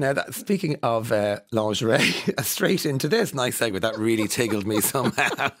Now, that, speaking of uh, lingerie, straight into this nice segue that really tickled me somehow.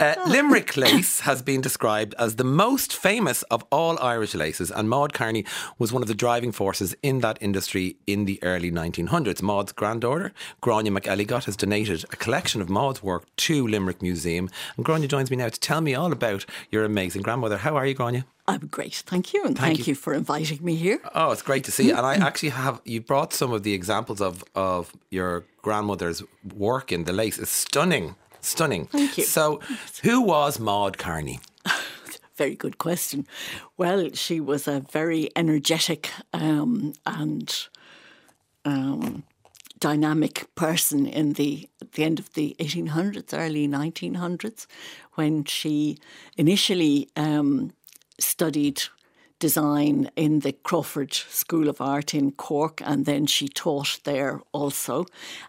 Uh, Limerick lace has been described as the most famous of all Irish laces, and Maud Kearney was one of the driving forces in that industry in the early 1900s. Maud's granddaughter, Grania McElligott, has donated a collection of Maud's work to Limerick Museum. And Grania joins me now to tell me all about your amazing grandmother. How are you, Grania? I'm great, thank you, and thank, thank you. you. for inviting me here. Oh, it's great to see you. And I actually have you brought some of the examples of of your grandmother's work in the lace. It's stunning, stunning. Thank you. So, who was Maud Kearney? very good question. Well, she was a very energetic um, and um, dynamic person in the at the end of the 1800s, early 1900s, when she initially. Um, studied design in the Crawford School of Art in Cork, and then she taught there also.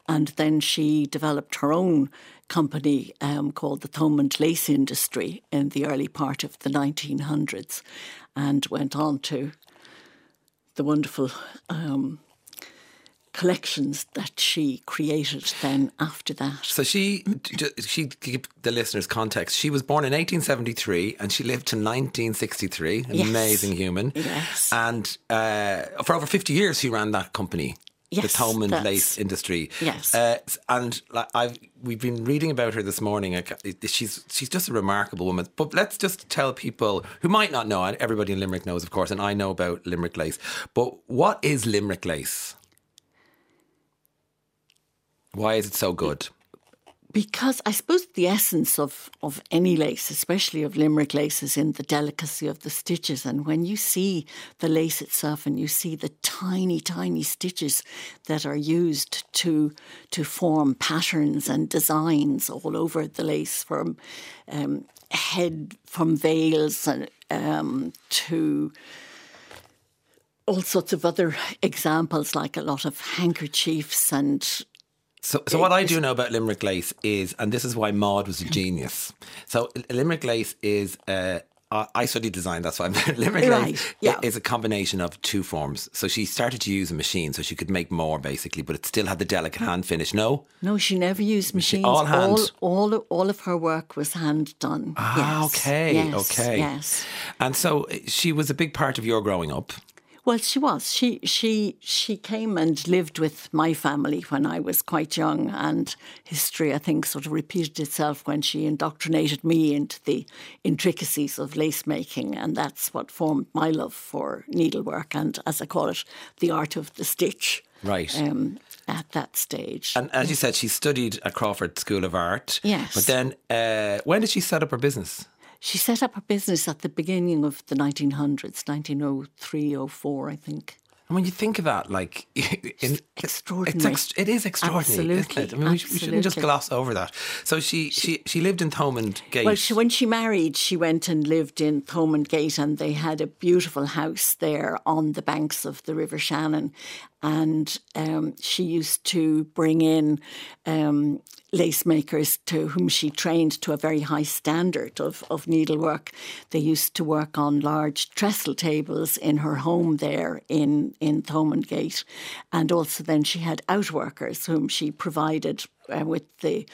And then she developed her own company um, called the Thomond Lace Industry in the early part of the 1900s and went on to the wonderful um, collections that she created then after that. So she, she give the listeners context. She was born in 1873 and she lived to 1963. An yes. amazing human. Yes. And uh, for over 50 years, she ran that company. Yes, the Thomond lace industry. Yes, uh, and I've we've been reading about her this morning. She's she's just a remarkable woman. But let's just tell people who might not know. Everybody in Limerick knows, of course, and I know about Limerick lace. But what is Limerick lace? Why is it so good? Because I suppose the essence of, of any lace, especially of Limerick lace, is in the delicacy of the stitches. And when you see the lace itself and you see the tiny, tiny stitches that are used to to form patterns and designs all over the lace, from um, head, from veils, and um, to all sorts of other examples, like a lot of handkerchiefs and so, so what I do know about Limerick lace is, and this is why Maud was a genius. So Limerick lace is. Uh, I studied design, that's why I'm Limerick right, lace yeah. is a combination of two forms. So she started to use a machine so she could make more basically, but it still had the delicate hand finish. No? No, she never used machines. All hand. All, all, all of her work was hand done. Ah, yes. okay. Yes, okay. Yes. And so uh, she was a big part of your growing up. Well, she was. She she she came and lived with my family when I was quite young, and history I think sort of repeated itself when she indoctrinated me into the intricacies of lace making, and that's what formed my love for needlework and, as I call it, the art of the stitch. Right. Um, at that stage. And as you said, she studied at Crawford School of Art. Yes. But then, uh, when did she set up her business? She set up her business at the beginning of the 1900s, 1903, 04, I think. And when you think of that, like, in, extraordinary. It's ex- it is extraordinary, Absolutely. isn't it? I mean, we, we, shouldn't just gloss over that. So she, she, she lived in Thomond Gate. Well, she, when she married, she went and lived in Thomond Gate, and they had a beautiful house there on the banks of the River Shannon. And um, she used to bring in um, lace makers to whom she trained to a very high standard of, of needlework. They used to work on large trestle tables in her home there in, in Thomond Gate. And also then she had outworkers whom she provided uh, with the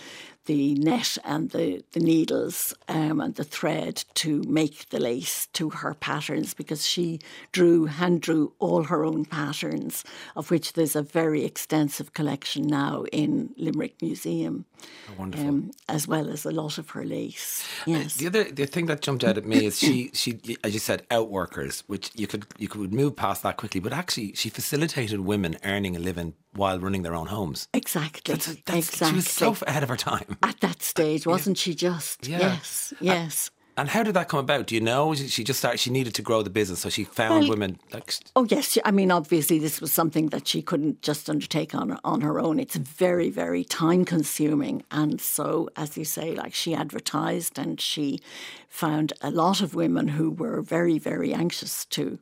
the net and the, the needles um, and the thread to make the lace to her patterns because she drew, hand drew all her own patterns, of which there's a very extensive collection now in Limerick Museum. Oh, wonderful. Um, as well as a lot of her lace. Uh, yes. The other the thing that jumped out at me is she she as you said outworkers, which you could you could move past that quickly, but actually she facilitated women earning a living while running their own homes. Exactly. That's, that's, exactly. She was so ahead of her time. At that stage, wasn't yeah. she just? Yeah. Yes, yes. And how did that come about? Do you know? She just started. She needed to grow the business, so she found well, women. Like, oh yes, I mean obviously this was something that she couldn't just undertake on on her own. It's very very time consuming, and so as you say, like she advertised and she found a lot of women who were very very anxious to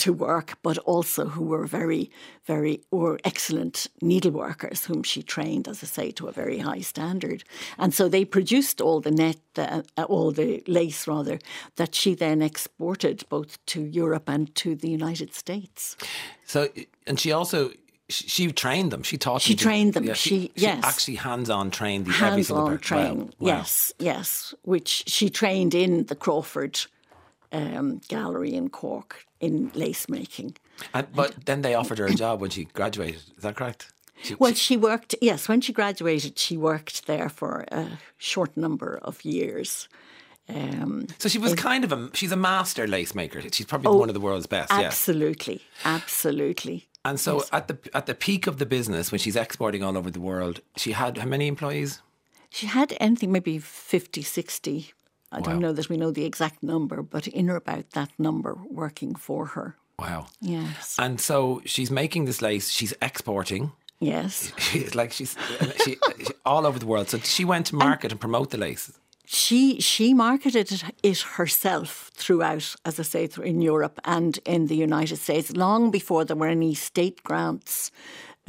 to work, but also who were very, very or excellent needleworkers, whom she trained, as I say, to a very high standard. And so they produced all the net, uh, all the lace rather, that she then exported both to Europe and to the United States. So, and she also she, she trained them. She taught She them. to- trained them. Yeah, She- yes. actually hands-on trained the hands-on wow, wow. Yes, yes. Which she trained in the Crawford um, Gallery in Cork in lace making. And, but then they offered her a job when she graduated. Is that correct? She, Well, she worked. Yes, when she graduated, she worked there for a short number of years. Um, so she was kind of a she's a master lace maker. She's probably Oh, one of the world's best. Yes. absolutely, absolutely. And so at the at the peak of the business, when she's exporting all over the world, she had how many employees? She had anything maybe 50, 60. I Wow. don't know that we know the exact number, but in or about that number working for her. Wow. Yes. And so she's making this lace. She's exporting. Yes. She's like she's she, she, all over the world. So she went to market and promote the lace. She she marketed it, it herself throughout, as I say, through, in Europe and in the United States, long before there were any state grants,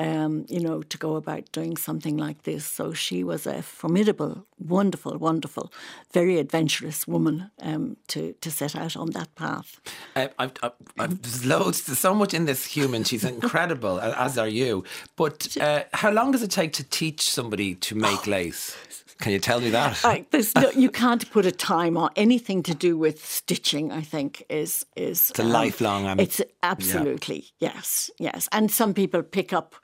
um, you know, to go about doing something like this. So she was a formidable, wonderful, wonderful, very adventurous woman um, to to set out on that path. Uh, I've, I've, I've, there's loads, there's so much in this human. She's incredible, as are you. But uh, how long does it take to teach somebody to make lace? Can you tell me that? I, no, you can't put a time on anything to do with stitching. I think is is it's a lifelong, um, it's absolutely yes, yes. And some people pick up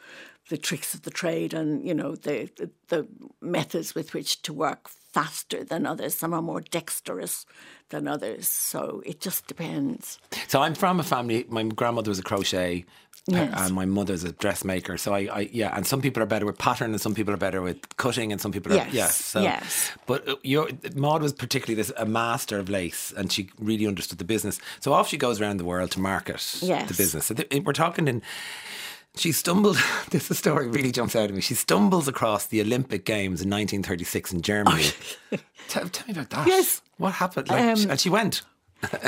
the tricks of the trade and you know the, the the methods with which to work faster than others. Some are more dexterous than others. So it just depends. So I'm from a family. My grandmother was a crochet, Yes. and my mother's a dressmaker. So I, I, yeah, and some people are better with pattern, and some people are better with cutting, and some people are Yes, yes. So, yes. But uh, your Maud was particularly this a master of lace, and she really understood the business. So off she goes around the world to market Yes. the business. So th- we're talking in. She stumbled. This story really jumps out at me. She stumbles across the Olympic Games in 1936 in Germany. tell, tell me about that. Yes. What happened? Like, Um, and she went.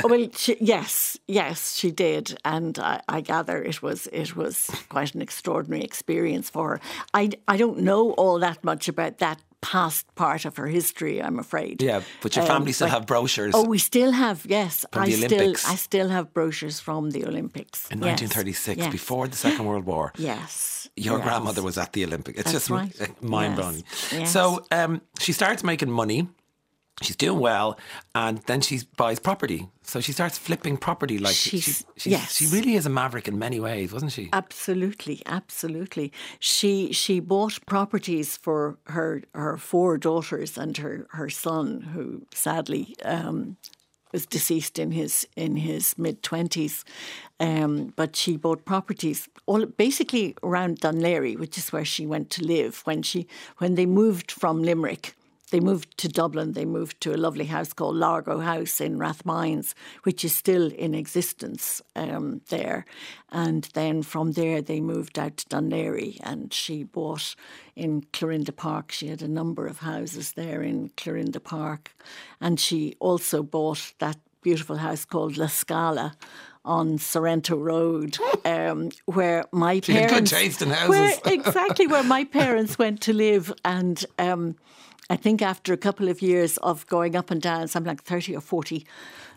Oh, well, she, yes, yes, she did, and I, I gather it was it was quite an extraordinary experience for her. I, I don't know all that much about that past part of her history. I'm afraid. Yeah, but your Um, family still but- have brochures. Oh, we still have yes. From I the still Olympics. I still have brochures from the Olympics in Yes, 1936, yes, before the Second World War. Yes, Your yes. grandmother was at the Olympics. It's That's just right. mind blowing. So um, she starts making money. She's doing well, and then she buys property. So she starts flipping property. Like she, She's- she, yes. she really is a maverick in many ways, wasn't she? Absolutely, absolutely. She she bought properties for her her four daughters and her her son, who sadly um, was deceased in his in his mid twenties. Um, but she bought properties all basically around Dún Laoghaire, which is where she went to live when she when they moved from Limerick. They moved to Dublin. They moved to a lovely house called Largo House in Rathmines, which is still in existence um, there. And then from there, they moved out to Dún Laoghaire, and she bought in Clarinda Park. She had a number of houses there in Clarinda Park, and she also bought that beautiful house called La Scala on Sorrento Road, um, where my had good parents taste in where- exactly where my parents went to live, and um, I think after a couple of years of going up and down, something like thirty or forty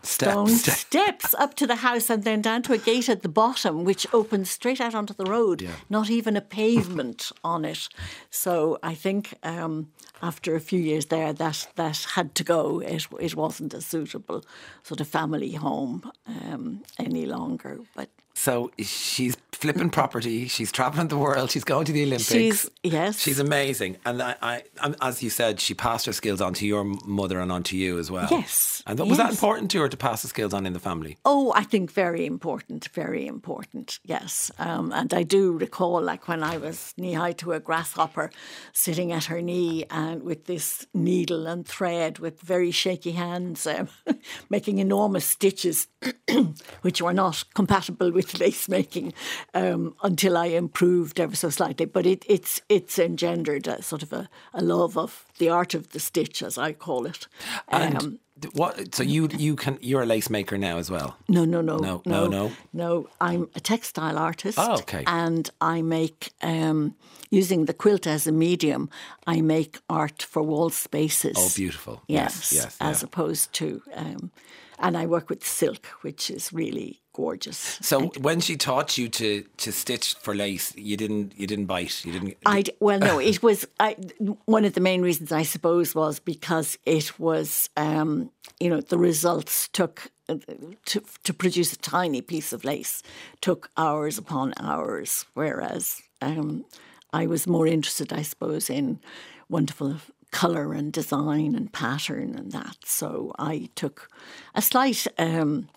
stone Steps. steps up to the house, and then down to a gate at the bottom, which opens straight out onto the road. Not even a pavement on it. So I think um, after a few years there, that that had to go. It it wasn't a suitable sort of family home um, any longer, but. So she's flipping property. She's traveling the world. She's going to the Olympics. She's- yes. she's amazing. And I, I, as you said, she passed her skills on to your mother and on to you as well. Yes, And was that important to her to pass the skills on in the family? Oh, I think very important, very important, yes. Um, and I do recall, like when I was knee high to a grasshopper, sitting at her knee and with this needle and thread with very shaky hands, um, making enormous stitches, which were not compatible with lace making um, until I improved ever so slightly. But it, it's it's engendered a sort of a, a love of the art of the stitch, as I call it. And Um, what? So you you can you're a lace maker now as well. No, no, no, No, no, no. no. I'm a textile artist. Oh, okay. And I make, um, using the quilt as a medium, I make art for wall spaces. Oh, beautiful. Yes, Yes, yes, as yeah. opposed to, um, and I work with silk, which is really gorgeous. So when she taught you to to stitch for lace, you didn't you didn't bite. You didn't. I well no, it was I, one of the main reasons I suppose was because it was um, you know the results took to to produce a tiny piece of lace took hours upon hours, whereas um, I was more interested, I suppose, in wonderful colour and design and pattern and that. So I took a slight. Um,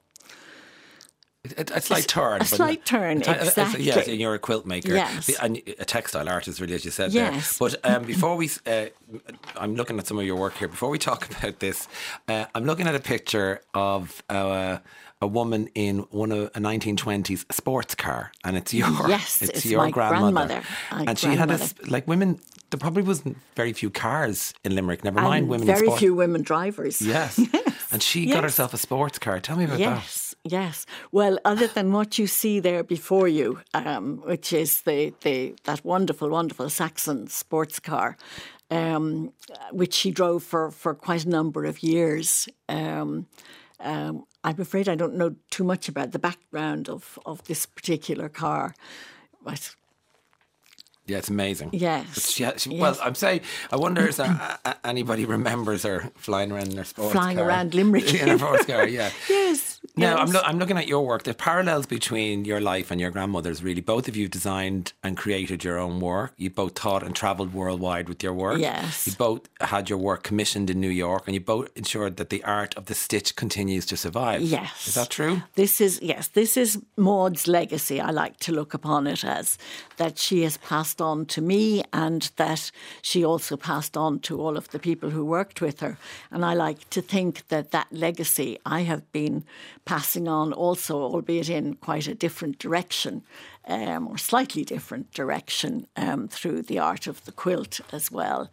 a, a slight turn. A slight turn, exactly. Yes, and you're a quilt maker. Yes. And a textile artist, really, as you said yes. there. But um, before we, uh, I'm looking at some of your work here. Before we talk about this, uh, I'm looking at a picture of uh, a woman in one of a 1920s sports car, and it's your yes, it's, it's your my grandmother, grandmother. and she had a like women. There probably wasn't very few cars in Limerick. Never and mind women. Very few women drivers. Yes, and she yes. got herself a sports car. Tell me about yes. that. Yes. Well, other than what you see there before you, um, which is the, the that wonderful, wonderful Saxon sports car, um, which she drove for, for quite a number of years. Um, um, I'm afraid I don't know too much about the background of, of this particular car. But yeah, it's amazing. Yes. She, she, yes. Well, I'm saying, I wonder if there, uh, anybody remembers her flying around in her sports flying car. around Limerick in her sports car. Yeah. yes. Now, yes. I'm, lo- I'm looking at your work. The parallels between your life and your grandmother's really. Both of you designed and created your own work. You both taught and travelled worldwide with your work. Yes. You both had your work commissioned in New York, and you both ensured that the art of the stitch continues to survive. Yes. Is that true? This is yes. This is Maud's legacy. I like to look upon it as that she has passed on to me, and that she also passed on to all of the people who worked with her. And I like to think that that legacy I have been passing on also, albeit in quite a different direction, um, or slightly different direction, um, through the art of the quilt as well.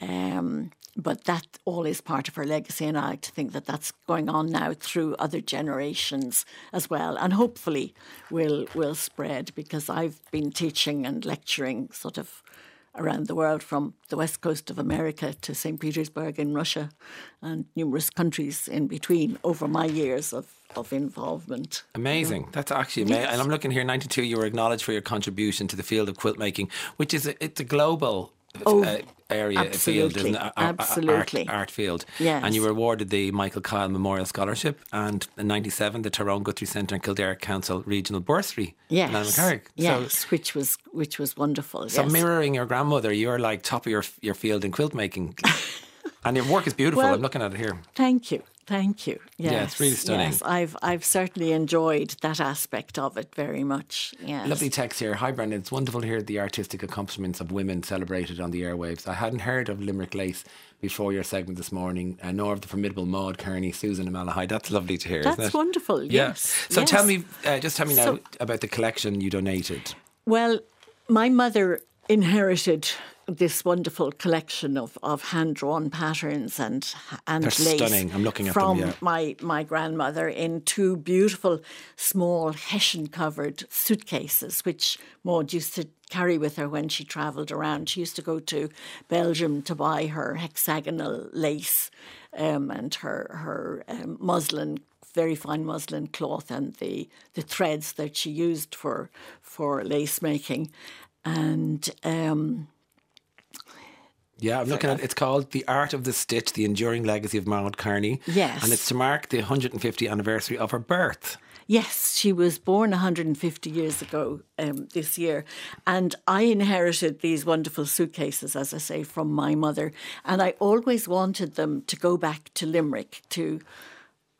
Um, but that all is part of her legacy, and I like to think that that's going on now through other generations as well, and hopefully will will spread because I've been teaching and lecturing sort of around the world from the west coast of America to St. Petersburg in Russia and numerous countries in between over my years of, of involvement. Amazing. That's actually amazing. Yes. And I'm looking here, 92, you were acknowledged for your contribution to the field of quilt making, which is a, it's a global Oh, uh, area, a field, absolutely, isn't it? Absolutely. Art, art field. Yes. And you were awarded the Michael Kyle Memorial Scholarship and in 97, the Tyrone Guthrie Centre and Kildare Council Regional Bursary. Yes, yes, So, which was which was wonderful. so yes. mirroring your grandmother, you're like top of your, your field in quilt making. and your work is beautiful. Well, I'm looking at it here. Thank you. Thank you. Yes, Yeah, it's really stunning. Yes, I've I've certainly enjoyed that aspect of it very much. Yes. Lovely text here. Hi, Brendan. It's wonderful to hear the artistic accomplishments of women celebrated on the airwaves. I hadn't heard of Limerick Lace before your segment this morning, uh, nor of the formidable Maud Kearney, Susan and Malahide. That's lovely to hear, That's wonderful. Yeah. Yes. So yes. tell me, uh, just tell me now So- about the collection you donated. Well, my mother inherited this wonderful collection of, of hand drawn patterns and and They're lace. I'm looking at them, from yeah. my my grandmother in two beautiful small hessian covered suitcases, which Maud used to carry with her when she travelled around. She used to go to Belgium to buy her hexagonal lace um, and her her um, muslin very fine muslin cloth and the, the threads that she used for for lace making. And um, Yeah, I'm looking at it's called The Art of the Stitch, The Enduring Legacy of Maud Kearney. Yes. And it's to mark the 150th anniversary of her birth. Yes, she was born 150 years ago um, this year. And I inherited these wonderful suitcases, as I say, from my mother. And I always wanted them to go back to Limerick, to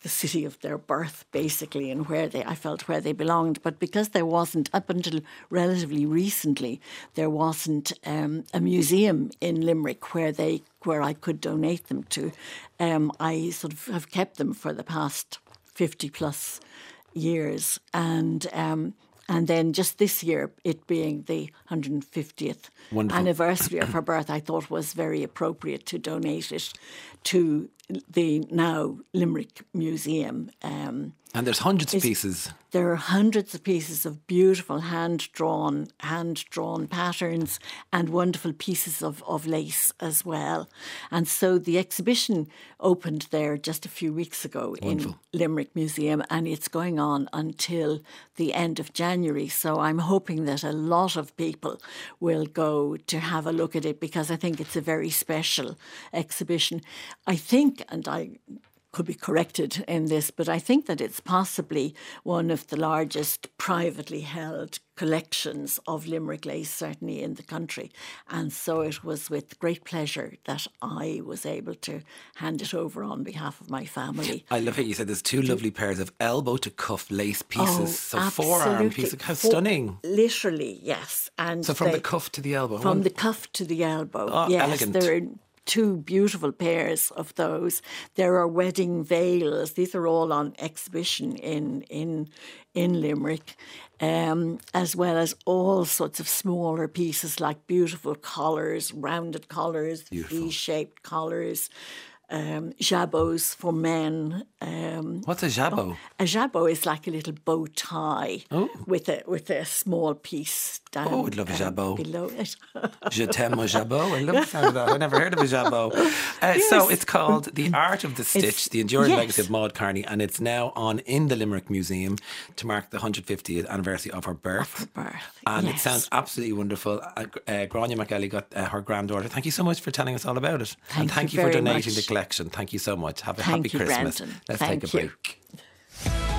the city of their birth, basically, and where they I felt where they belonged. But because there wasn't up until relatively recently, there wasn't um, a museum in Limerick where they where I could donate them to. Um, I sort of have kept them for the past fifty plus years, and. Um, and then just this year, it being the 150th Wonderful. anniversary of her birth, I thought was very appropriate to donate it to the now Limerick Museum. Um, and there's hundreds of pieces. There are hundreds of pieces of beautiful hand drawn, hand drawn patterns and wonderful pieces of, of lace as well. And so the exhibition opened there just a few weeks ago wonderful. in Limerick Museum, and it's going on until the end of January. So I'm hoping that a lot of people will go to have a look at it because I think it's a very special exhibition. I think, and I could be corrected in this, but I think that it's possibly one of the largest privately held collections of Limerick lace, certainly in the country. And so it was with great pleasure that I was able to hand it over on behalf of my family. I love it. You said there's two lovely pairs of elbow to cuff lace oh, pieces. Oh, so absolutely. forearm pieces. How stunning. Literally, yes. And so from they, the cuff to the elbow. From oh. the cuff to the elbow. Oh, yes, elegant. There are two beautiful pairs of those. There are wedding veils. These are all on exhibition in in in Limerick, um, as well as all sorts of smaller pieces like beautiful collars, rounded collars, V-shaped collars um, jabots for men. Um, What's a jabot? Oh, a jabot is like a little bow tie oh. with a with a small piece down. Oh, I'd love a jabot. Below it. Je t'aime mon jabot. I love the sound of that. I never heard of a jabot. Uh, yes. So it's called The Art of the Stitch, it's, The Enduring yes. Legacy of Maud Kearney, and it's now on in the Limerick Museum to mark the 150th anniversary of her birth. Of her birth. And yes. it sounds absolutely wonderful. Uh, uh, Grania McElligott uh, her granddaughter. Thank you so much for telling us all about it. Thank and thank you, you for donating much. the collection. Thank you so much. Have a Thank happy you, Christmas. Brandon. Let's Thank take a break.